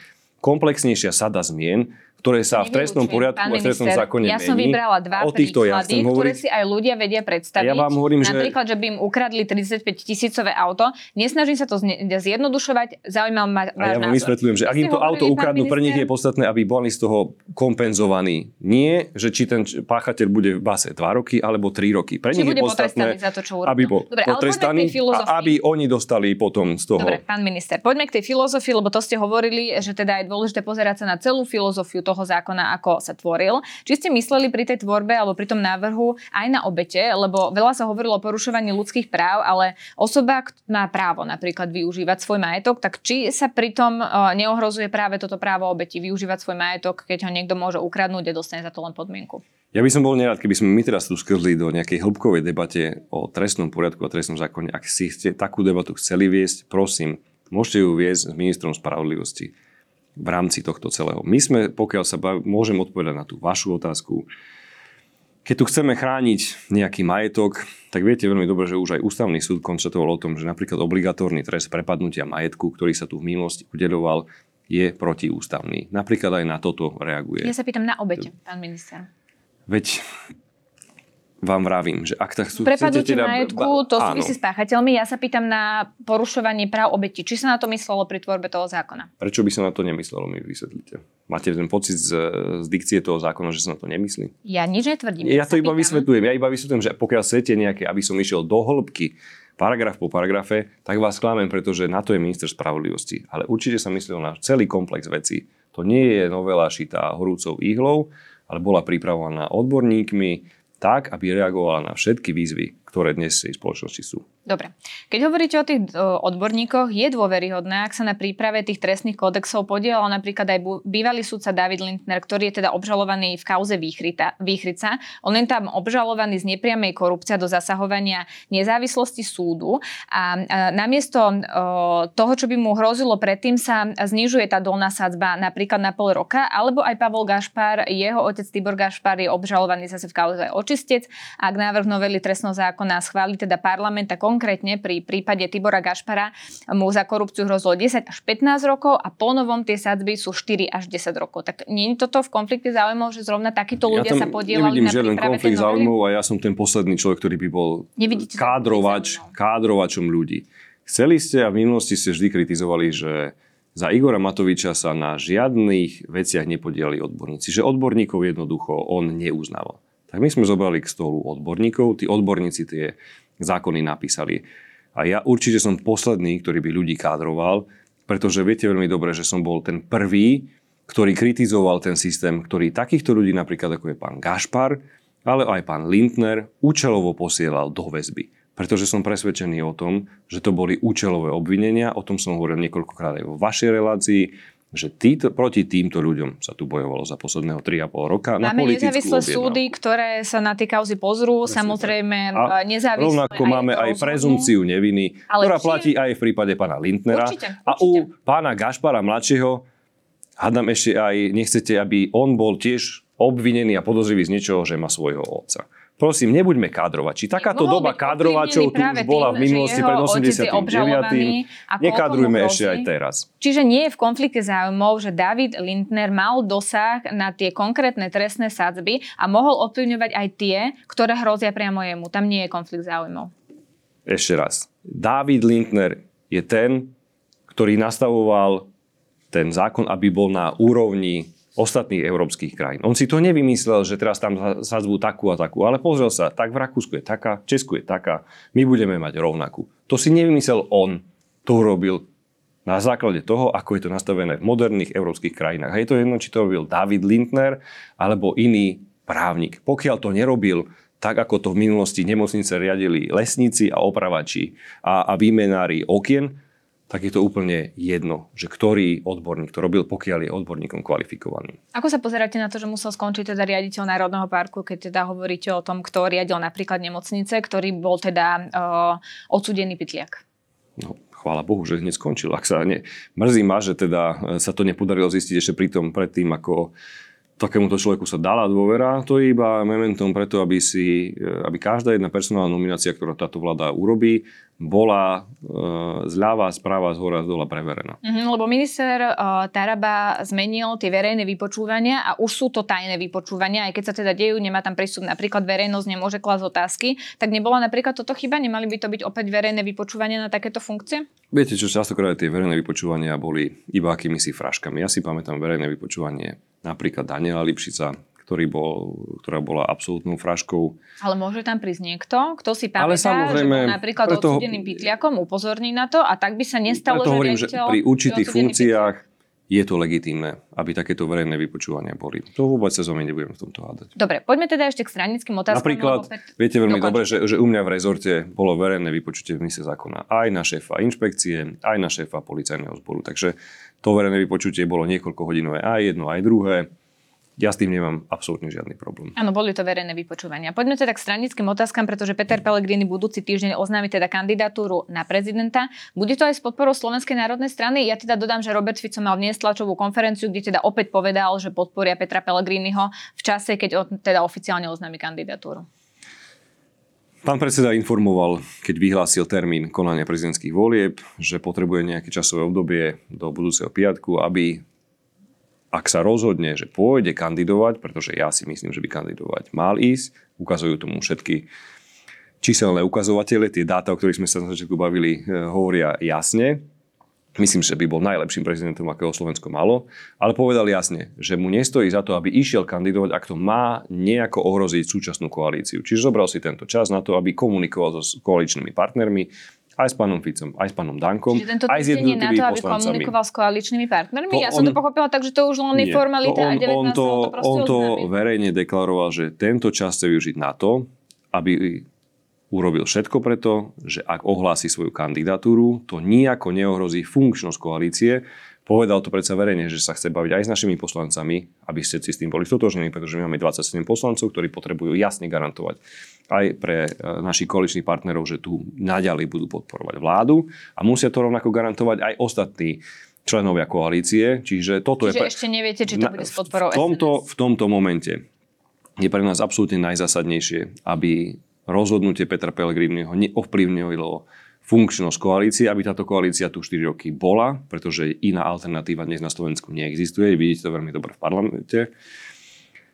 Speaker 2: komplexnejšia sada zmien, ktoré sa v trestnom poriadku a v trestnom zákone
Speaker 1: Ja som vybrala dva o týchto príklady, ja ktoré si aj ľudia vedia predstaviť.
Speaker 2: Ja vám hovorím,
Speaker 1: Napríklad, že... že by im ukradli 35 tisícové auto. Nesnažím sa to zjednodušovať, zaujímal ma
Speaker 2: váš A ja vám vysvetľujem, že ak im to auto ukradnú, pre nich je podstatné, aby boli z toho kompenzovaní. Nie, že či ten páchateľ bude v base 2 roky alebo 3 roky. Pre nich je podstatné,
Speaker 1: za to, čo
Speaker 2: aby bol Dobre, potrestaný a aby oni dostali potom z toho.
Speaker 1: Dobre, pán minister, poďme k tej filozofii, lebo to ste hovorili, že teda je dôležité pozerať sa na celú filozofiu toho zákona, ako sa tvoril. Či ste mysleli pri tej tvorbe alebo pri tom návrhu aj na obete, lebo veľa sa hovorilo o porušovaní ľudských práv, ale osoba má právo napríklad využívať svoj majetok, tak či sa pritom e, neohrozuje práve toto právo obeti využívať svoj majetok, keď ho niekto môže ukradnúť a dostane za to len podmienku?
Speaker 2: Ja by som bol nerad, keby sme my teraz tu skrzli do nejakej hĺbkovej debate o trestnom poriadku a trestnom zákone. Ak si ste takú debatu chceli viesť, prosím, môžete ju viesť s ministrom spravodlivosti v rámci tohto celého. My sme, pokiaľ sa bav, môžem odpovedať na tú vašu otázku, keď tu chceme chrániť nejaký majetok, tak viete veľmi dobre, že už aj ústavný súd konštatoval o tom, že napríklad obligatórny trest prepadnutia majetku, ktorý sa tu v minulosti udeloval, je protiústavný. Napríklad aj na toto reaguje.
Speaker 1: Ja sa pýtam na obete, pán minister.
Speaker 2: Veď vám vravím, že ak tak
Speaker 1: chcú... Prepadnutie teda, majetku, to súvisí s páchateľmi. Ja sa pýtam na porušovanie práv obeti. Či sa na to myslelo pri tvorbe toho zákona?
Speaker 2: Prečo by sa na to nemyslelo, mi vysvetlíte? Máte ten pocit z, z dikcie toho zákona, že sa na to nemyslí?
Speaker 1: Ja nič netvrdím.
Speaker 2: Ja, ja to iba pýtam. vysvetľujem. Ja iba vysvetľujem, že pokiaľ chcete nejaké, aby som išiel do hĺbky, paragraf po paragrafe, tak vás klamem, pretože na to je minister spravodlivosti. Ale určite sa myslel na celý komplex vecí. To nie je novela šitá horúcou ihlou, ale bola pripravovaná odborníkmi, tak, aby reagovala na všetky výzvy, ktoré dnes v spoločnosti sú.
Speaker 1: Dobre. Keď hovoríte o tých odborníkoch, je dôveryhodné, ak sa na príprave tých trestných kódexov podielal napríklad aj bývalý sudca David Lindner, ktorý je teda obžalovaný v kauze Výchryta, Výchrica. On je tam obžalovaný z nepriamej korupcia do zasahovania nezávislosti súdu a, namiesto toho, čo by mu hrozilo predtým, sa znižuje tá dolná sadzba napríklad na pol roka, alebo aj Pavol Gašpar, jeho otec Tibor Gašpar je obžalovaný zase v kauze očistec. Ak návrh novely trestného zákona schváli teda parlament, tak konkrétne pri prípade Tibora Gašpara mu za korupciu hrozilo 10 až 15 rokov a po novom tie sadzby sú 4 až 10 rokov. Tak nie je toto v konflikte záujmov, že zrovna takíto ľudia ja sa podielali
Speaker 2: nevidím na žiaden konflikt záujmov a ja som ten posledný človek, ktorý by bol Nevidíte kádrovač, kádrovačom ľudí. Chceli ste a v minulosti ste vždy kritizovali, že za Igora Matoviča sa na žiadnych veciach nepodielali odborníci. Že odborníkov jednoducho on neuznával. Tak my sme zobrali k stolu odborníkov, tí odborníci tie zákony napísali. A ja určite som posledný, ktorý by ľudí kádroval, pretože viete veľmi dobre, že som bol ten prvý, ktorý kritizoval ten systém, ktorý takýchto ľudí, napríklad ako je pán Gašpar, ale aj pán Lindner, účelovo posielal do väzby. Pretože som presvedčený o tom, že to boli účelové obvinenia, o tom som hovoril niekoľkokrát aj vo vašej relácii, že týto, proti týmto ľuďom sa tu bojovalo za posledného 3,5 roka
Speaker 1: máme na nezávislé súdy, ktoré sa na tie kauzy pozrú, Presne samozrejme a e, nezávislé.
Speaker 2: Rovnako aj máme aj prezumciu neviny, Ale ktorá či... platí aj v prípade pána Lindnera. Určite, určite. A u pána Gašpara mladšieho, hádam ešte aj, nechcete, aby on bol tiež obvinený a podozrivý z niečoho, že má svojho otca. Prosím, nebuďme kádrovať. Či takáto doba kádrovačov tu už bola v minulosti pred 89. Nekádrujme ešte aj teraz.
Speaker 1: Čiže nie je v konflikte záujmov, že David Lindner mal dosah na tie konkrétne trestné sadzby a mohol ovplyvňovať aj tie, ktoré hrozia priamo jemu. Tam nie je konflikt záujmov.
Speaker 2: Ešte raz. David Lindner je ten, ktorý nastavoval ten zákon, aby bol na úrovni ostatných európskych krajín. On si to nevymyslel, že teraz tam sadzvú takú a takú, ale pozrel sa, tak v Rakúsku je taká, v Česku je taká, my budeme mať rovnakú. To si nevymyslel on, to urobil na základe toho, ako je to nastavené v moderných európskych krajinách. Je to jedno, či to robil David Lindner alebo iný právnik. Pokiaľ to nerobil tak, ako to v minulosti nemocnice riadili lesníci a opravači a, a výmenári okien, tak je to úplne jedno, že ktorý odborník to robil, pokiaľ je odborníkom kvalifikovaný.
Speaker 1: Ako sa pozeráte na to, že musel skončiť teda riaditeľ Národného parku, keď teda hovoríte o tom, kto riadil napríklad nemocnice, ktorý bol teda uh, odsudený pytliak?
Speaker 2: No, chvála Bohu, že hneď skončil. Ak sa ne, mrzí ma, že teda sa to nepodarilo zistiť ešte pri tom, predtým, ako takémuto človeku sa dala dôvera, to je iba momentom preto, aby, si, aby každá jedna personálna nominácia, ktorú táto vláda urobí, bola e, zľava, správa, z hora, z dola preverená.
Speaker 1: Mm-hmm, lebo minister e, Taraba zmenil tie verejné vypočúvania a už sú to tajné vypočúvania, aj keď sa teda dejú, nemá tam prístup, napríklad verejnosť nemôže klásť otázky, tak nebola napríklad toto chyba? Nemali by to byť opäť verejné vypočúvania na takéto funkcie?
Speaker 2: Viete, čo častokrát tie verejné vypočúvania boli iba akými si fraškami. Ja si pamätám verejné vypočúvanie napríklad Daniela Lipšica, ktorý bol, ktorá bola absolútnou fraškou.
Speaker 1: Ale môže tam prísť niekto, kto si pamätá, Ale samozrejme, že bol napríklad preto, odsudeným pytliakom, upozorní na to a tak by sa nestalo,
Speaker 2: preto že hovorím, že pri určitých funkciách pytliak. je to legitímne, aby takéto verejné vypočúvania boli. To vôbec sa zomi nebudem v tomto hádať.
Speaker 1: Dobre, poďme teda ešte k stranickým otázkam.
Speaker 2: Napríklad, opäť... viete veľmi Dokončite. dobre, že, že u mňa v rezorte bolo verejné vypočutie v mise zákona aj na šéfa inšpekcie, aj na šéfa policajného zboru. Takže to verejné vypočutie bolo niekoľko hodinové aj jedno, aj druhé ja s tým nemám absolútne žiadny problém.
Speaker 1: Áno, boli to verejné vypočúvania. Poďme teda k stranickým otázkam, pretože Peter Pellegrini budúci týždeň oznámi teda kandidatúru na prezidenta. Bude to aj s podporou Slovenskej národnej strany? Ja teda dodám, že Robert Fico mal dnes tlačovú konferenciu, kde teda opäť povedal, že podporia Petra Pellegriniho v čase, keď on teda oficiálne oznámi kandidatúru.
Speaker 2: Pán predseda informoval, keď vyhlásil termín konania prezidentských volieb, že potrebuje nejaké časové obdobie do budúceho piatku, aby ak sa rozhodne, že pôjde kandidovať, pretože ja si myslím, že by kandidovať mal ísť, ukazujú tomu všetky číselné ukazovatele, tie dáta, o ktorých sme sa na začiatku bavili, e, hovoria jasne. Myslím, že by bol najlepším prezidentom, akého Slovensko malo, ale povedal jasne, že mu nestojí za to, aby išiel kandidovať, ak to má nejako ohroziť súčasnú koalíciu. Čiže zobral si tento čas na to, aby komunikoval so koaličnými partnermi, aj s pánom Ficom, aj s pánom Dankom, Čiže tento aj s jednotlivými na to, aby
Speaker 1: komunikoval s koaličnými partnermi? To ja on, som to pochopila tak, že to už len je formalita
Speaker 2: on,
Speaker 1: a 19.
Speaker 2: On to, to, on to verejne deklaroval, že tento čas chce využiť na to, aby urobil všetko preto, že ak ohlási svoju kandidatúru, to nijako neohrozí funkčnosť koalície, Povedal to predsa verejne, že sa chce baviť aj s našimi poslancami, aby ste si s tým boli stotožnení, pretože my máme 27 poslancov, ktorí potrebujú jasne garantovať aj pre e, našich koaličných partnerov, že tu naďalej budú podporovať vládu a musia to rovnako garantovať aj ostatní členovia koalície. Čiže toto
Speaker 1: Čiže je... ešte neviete, či to bude s podporou
Speaker 2: v tomto, v tomto momente je pre nás absolútne najzásadnejšie, aby rozhodnutie Petra Pellegriniho neovplyvnilo funkčnosť koalície, aby táto koalícia tu 4 roky bola, pretože iná alternatíva dnes na Slovensku neexistuje. Vidíte to veľmi dobre v parlamente.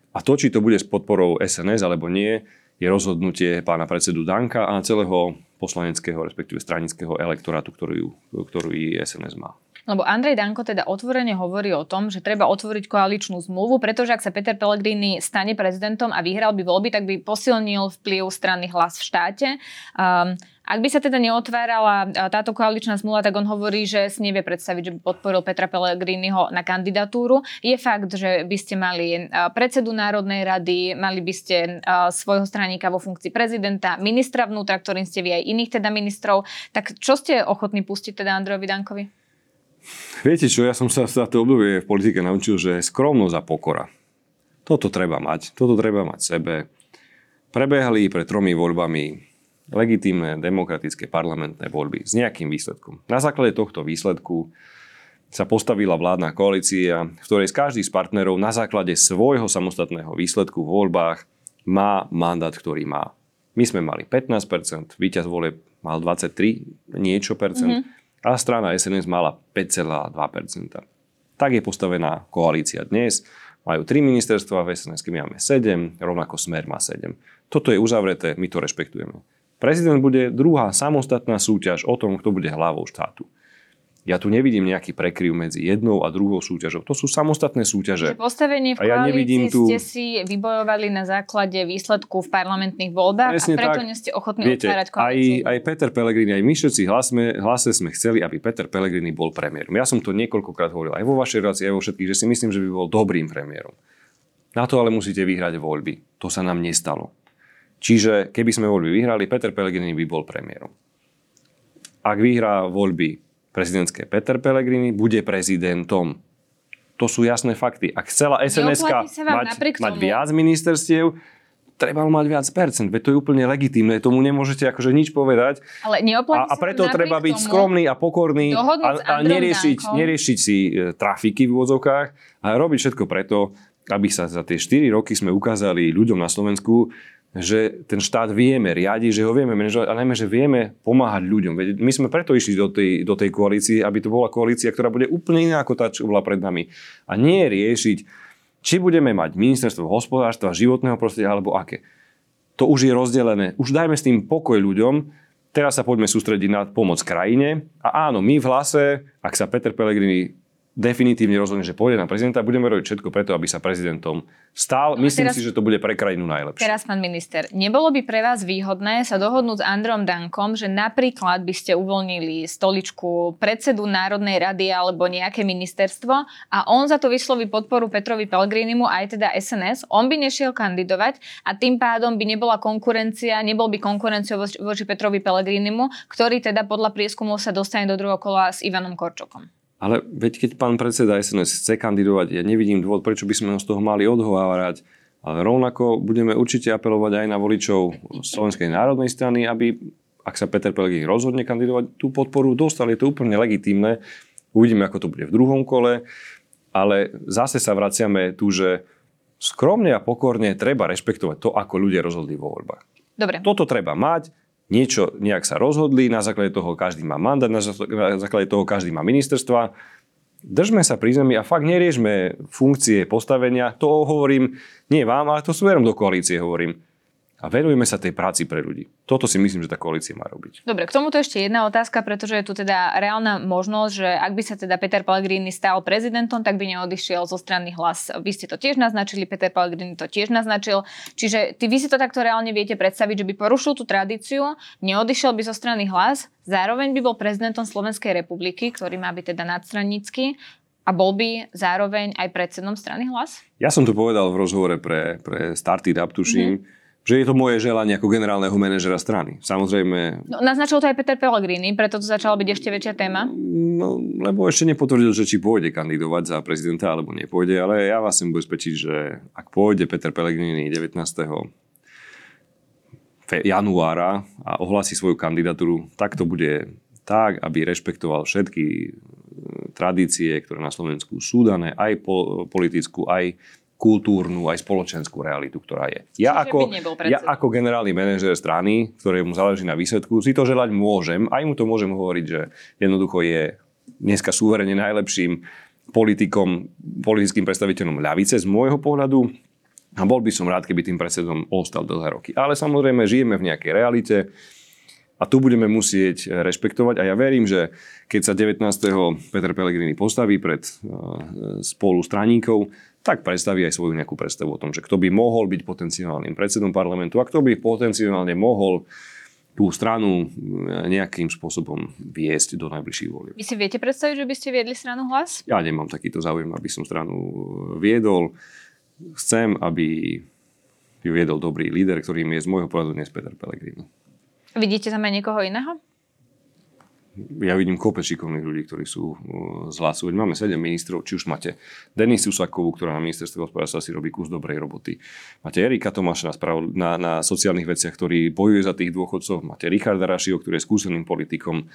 Speaker 2: A to, či to bude s podporou SNS alebo nie, je rozhodnutie pána predsedu Danka a celého poslaneckého, respektíve stranického elektorátu, ktorý, ktorú i SNS má.
Speaker 1: Lebo Andrej Danko teda otvorene hovorí o tom, že treba otvoriť koaličnú zmluvu, pretože ak sa Peter Pellegrini stane prezidentom a vyhral by voľby, tak by posilnil vplyv strany hlas v štáte. Um, ak by sa teda neotvárala táto koaličná zmluva, tak on hovorí, že si nevie predstaviť, že by podporil Petra Pellegriniho na kandidatúru. Je fakt, že by ste mali predsedu Národnej rady, mali by ste svojho straníka vo funkcii prezidenta, ministra vnútra, ktorým ste vy aj iných teda ministrov. Tak čo ste ochotní pustiť teda Andrejovi Dankovi?
Speaker 2: Viete čo, ja som sa za to obdobie v politike naučil, že skromnosť a pokora. Toto treba mať. Toto treba mať sebe. Prebehli pred tromi voľbami legitímne demokratické parlamentné voľby s nejakým výsledkom. Na základe tohto výsledku sa postavila vládna koalícia, v ktorej každý z partnerov na základe svojho samostatného výsledku v voľbách má mandát, ktorý má. My sme mali 15%, víťaz volieb mal 23 niečo percent, mm-hmm a strana SNS mala 5,2%. Tak je postavená koalícia dnes. Majú tri ministerstva, v SNS my máme 7, rovnako Smer má 7. Toto je uzavreté, my to rešpektujeme. Prezident bude druhá samostatná súťaž o tom, kto bude hlavou štátu. Ja tu nevidím nejaký prekryv medzi jednou a druhou súťažou. To sú samostatné súťaže.
Speaker 1: Že postavenie v
Speaker 2: A ja
Speaker 1: koalícii
Speaker 2: nevidím tu-
Speaker 1: ste si vybojovali na základe výsledku v parlamentných voľbách
Speaker 2: Presne
Speaker 1: a preto
Speaker 2: tak.
Speaker 1: nie ste ochotní
Speaker 2: Viete,
Speaker 1: otvárať
Speaker 2: aj,
Speaker 1: koalíciu.
Speaker 2: aj Peter Pellegrini, aj my všetci hlasme, hlase sme chceli, aby Peter Pellegrini bol premiérom. Ja som to niekoľkokrát hovoril aj vo vašej relácii, aj vo všetkých, že si myslím, že by bol dobrým premiérom. Na to ale musíte vyhrať voľby. To sa nám nestalo. Čiže keby sme voľby vyhrali, Peter Pellegrini by bol premiérom. Ak vyhrá voľby prezidentské Peter Pellegrini, bude prezidentom. To sú jasné fakty. Ak chcela sns mať, mať viac ministerstiev, treba mať viac percent. Veď to je úplne legitímne. Tomu nemôžete akože nič povedať.
Speaker 1: Ale
Speaker 2: A, a preto treba byť skromný a pokorný a, a neriešiť, neriešiť si e, trafiky v úvodzovkách a robiť všetko preto, aby sa za tie 4 roky sme ukázali ľuďom na Slovensku, že ten štát vieme riadiť, že ho vieme manažovať a najmä, že vieme pomáhať ľuďom. Veď my sme preto išli do tej, do tej koalície, aby to bola koalícia, ktorá bude úplne iná ako tá, čo bola pred nami. A nie riešiť, či budeme mať ministerstvo hospodárstva, životného prostredia alebo aké. To už je rozdelené. Už dajme s tým pokoj ľuďom. Teraz sa poďme sústrediť na pomoc krajine. A áno, my v hlase, ak sa Peter Pellegrini definitívne rozhodne, že pôjde na prezidenta, budeme robiť všetko preto, aby sa prezidentom stal. Myslím
Speaker 1: teraz-
Speaker 2: si, že to bude pre krajinu najlepšie.
Speaker 1: Teraz, pán minister, nebolo by pre vás výhodné sa dohodnúť s Androm Dankom, že napríklad by ste uvoľnili stoličku predsedu Národnej rady alebo nejaké ministerstvo a on za to vysloví podporu Petrovi Pellegrinimu aj teda SNS, on by nešiel kandidovať a tým pádom by nebola konkurencia, nebol by konkurenciou voči, Petrovi Pellegrinimu, ktorý teda podľa prieskumov sa dostane do druhého kola s Ivanom Korčokom.
Speaker 2: Ale veď keď pán predseda SNS chce kandidovať, ja nevidím dôvod, prečo by sme ho z toho mali odhovárať. Ale rovnako budeme určite apelovať aj na voličov Slovenskej národnej strany, aby, ak sa Peter Pellegrini rozhodne kandidovať, tú podporu dostal. Je to úplne legitímne. Uvidíme, ako to bude v druhom kole. Ale zase sa vraciame tu, že skromne a pokorne treba rešpektovať to, ako ľudia rozhodli vo voľbách.
Speaker 1: Dobre.
Speaker 2: Toto treba mať, niečo nejak sa rozhodli, na základe toho každý má mandát, na zá- na základe toho každý má ministerstva. Držme sa pri zemi a fakt neriešme funkcie, postavenia. To hovorím nie vám, ale to smerom do koalície hovorím. A venujeme sa tej práci pre ľudí. Toto si myslím, že tá koalícia má robiť.
Speaker 1: Dobre, k tomuto ešte jedna otázka, pretože je tu teda reálna možnosť, že ak by sa teda Peter Pellegrini stal prezidentom, tak by neodišiel zo strany hlas. Vy ste to tiež naznačili, Peter Pellegrini to tiež naznačil. Čiže ty, vy si to takto reálne viete predstaviť, že by porušil tú tradíciu, neodišiel by zo strany hlas, zároveň by bol prezidentom Slovenskej republiky, ktorý má byť teda nadstranícky, a bol by zároveň aj predsedom strany hlas?
Speaker 2: Ja som to povedal v rozhovore pre, pre Started Up, tuším, že je to moje želanie ako generálneho manažera strany. Samozrejme,
Speaker 1: No, naznačil to aj Peter Pellegrini, preto to začala byť ešte väčšia téma.
Speaker 2: No, lebo ešte nepotvrdil, že či pôjde kandidovať za prezidenta alebo nepôjde, ale ja vás chcem ubezpečiť, že ak pôjde Peter Pellegrini 19. fe- januára a ohlási svoju kandidatúru, tak to bude tak, aby rešpektoval všetky e, tradície, ktoré na Slovensku sú dané, aj po, politickú, aj kultúrnu, aj spoločenskú realitu, ktorá je. Ja
Speaker 1: Čiže
Speaker 2: ako, ja ako generálny manažer strany, ktorému záleží na výsledku, si to želať môžem. Aj mu to môžem hovoriť, že jednoducho je dneska súverene najlepším politikom, politickým predstaviteľom ľavice z môjho pohľadu. A bol by som rád, keby tým predsedom ostal dlhé roky. Ale samozrejme, žijeme v nejakej realite a tu budeme musieť rešpektovať. A ja verím, že keď sa 19. Peter Pellegrini postaví pred eh, spolu straníkov, tak predstaví aj svoju nejakú predstavu o tom, že kto by mohol byť potenciálnym predsedom parlamentu a kto by potenciálne mohol tú stranu eh, nejakým spôsobom viesť do najbližších volieb.
Speaker 1: Vy si viete predstaviť, že by ste viedli stranu hlas?
Speaker 2: Ja nemám takýto záujem, aby som stranu viedol. Chcem, aby ju viedol dobrý líder, ktorým je z môjho pohľadu dnes Peter Pellegrini.
Speaker 1: Vidíte tam aj niekoho iného?
Speaker 2: ja vidím kope šikovných ľudí, ktorí sú uh, z hlasu. Máme 7 ministrov, či už máte Denisu Sakovú, ktorá na ministerstve hospodárstva si robí kus dobrej roboty. Máte Erika Tomáša na, sprav- na, na sociálnych veciach, ktorý bojuje za tých dôchodcov. Máte Richarda Rašiho, ktorý je skúseným politikom.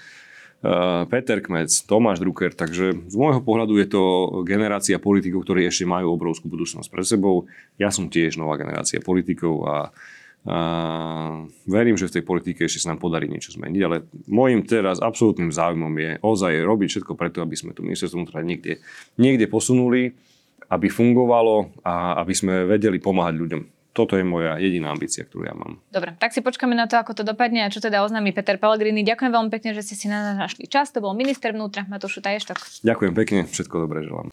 Speaker 2: Uh, Peter Kmec, Tomáš Drucker, takže z môjho pohľadu je to generácia politikov, ktorí ešte majú obrovskú budúcnosť pred sebou. Ja som tiež nová generácia politikov a a verím, že v tej politike ešte sa nám podarí niečo zmeniť, ale môjim teraz absolútnym záujmom je ozaj robiť všetko preto, aby sme tu ministerstvo vnútra niekde, niekde posunuli, aby fungovalo a aby sme vedeli pomáhať ľuďom. toto je moja jediná ambícia, ktorú ja mám.
Speaker 1: Dobre, tak si počkáme na to, ako to dopadne a čo teda oznámi Peter Pellegrini. Ďakujem veľmi pekne, že ste si na nás našli čas. To bol minister vnútra Matúš Taještok.
Speaker 2: Ďakujem pekne, všetko dobré želám.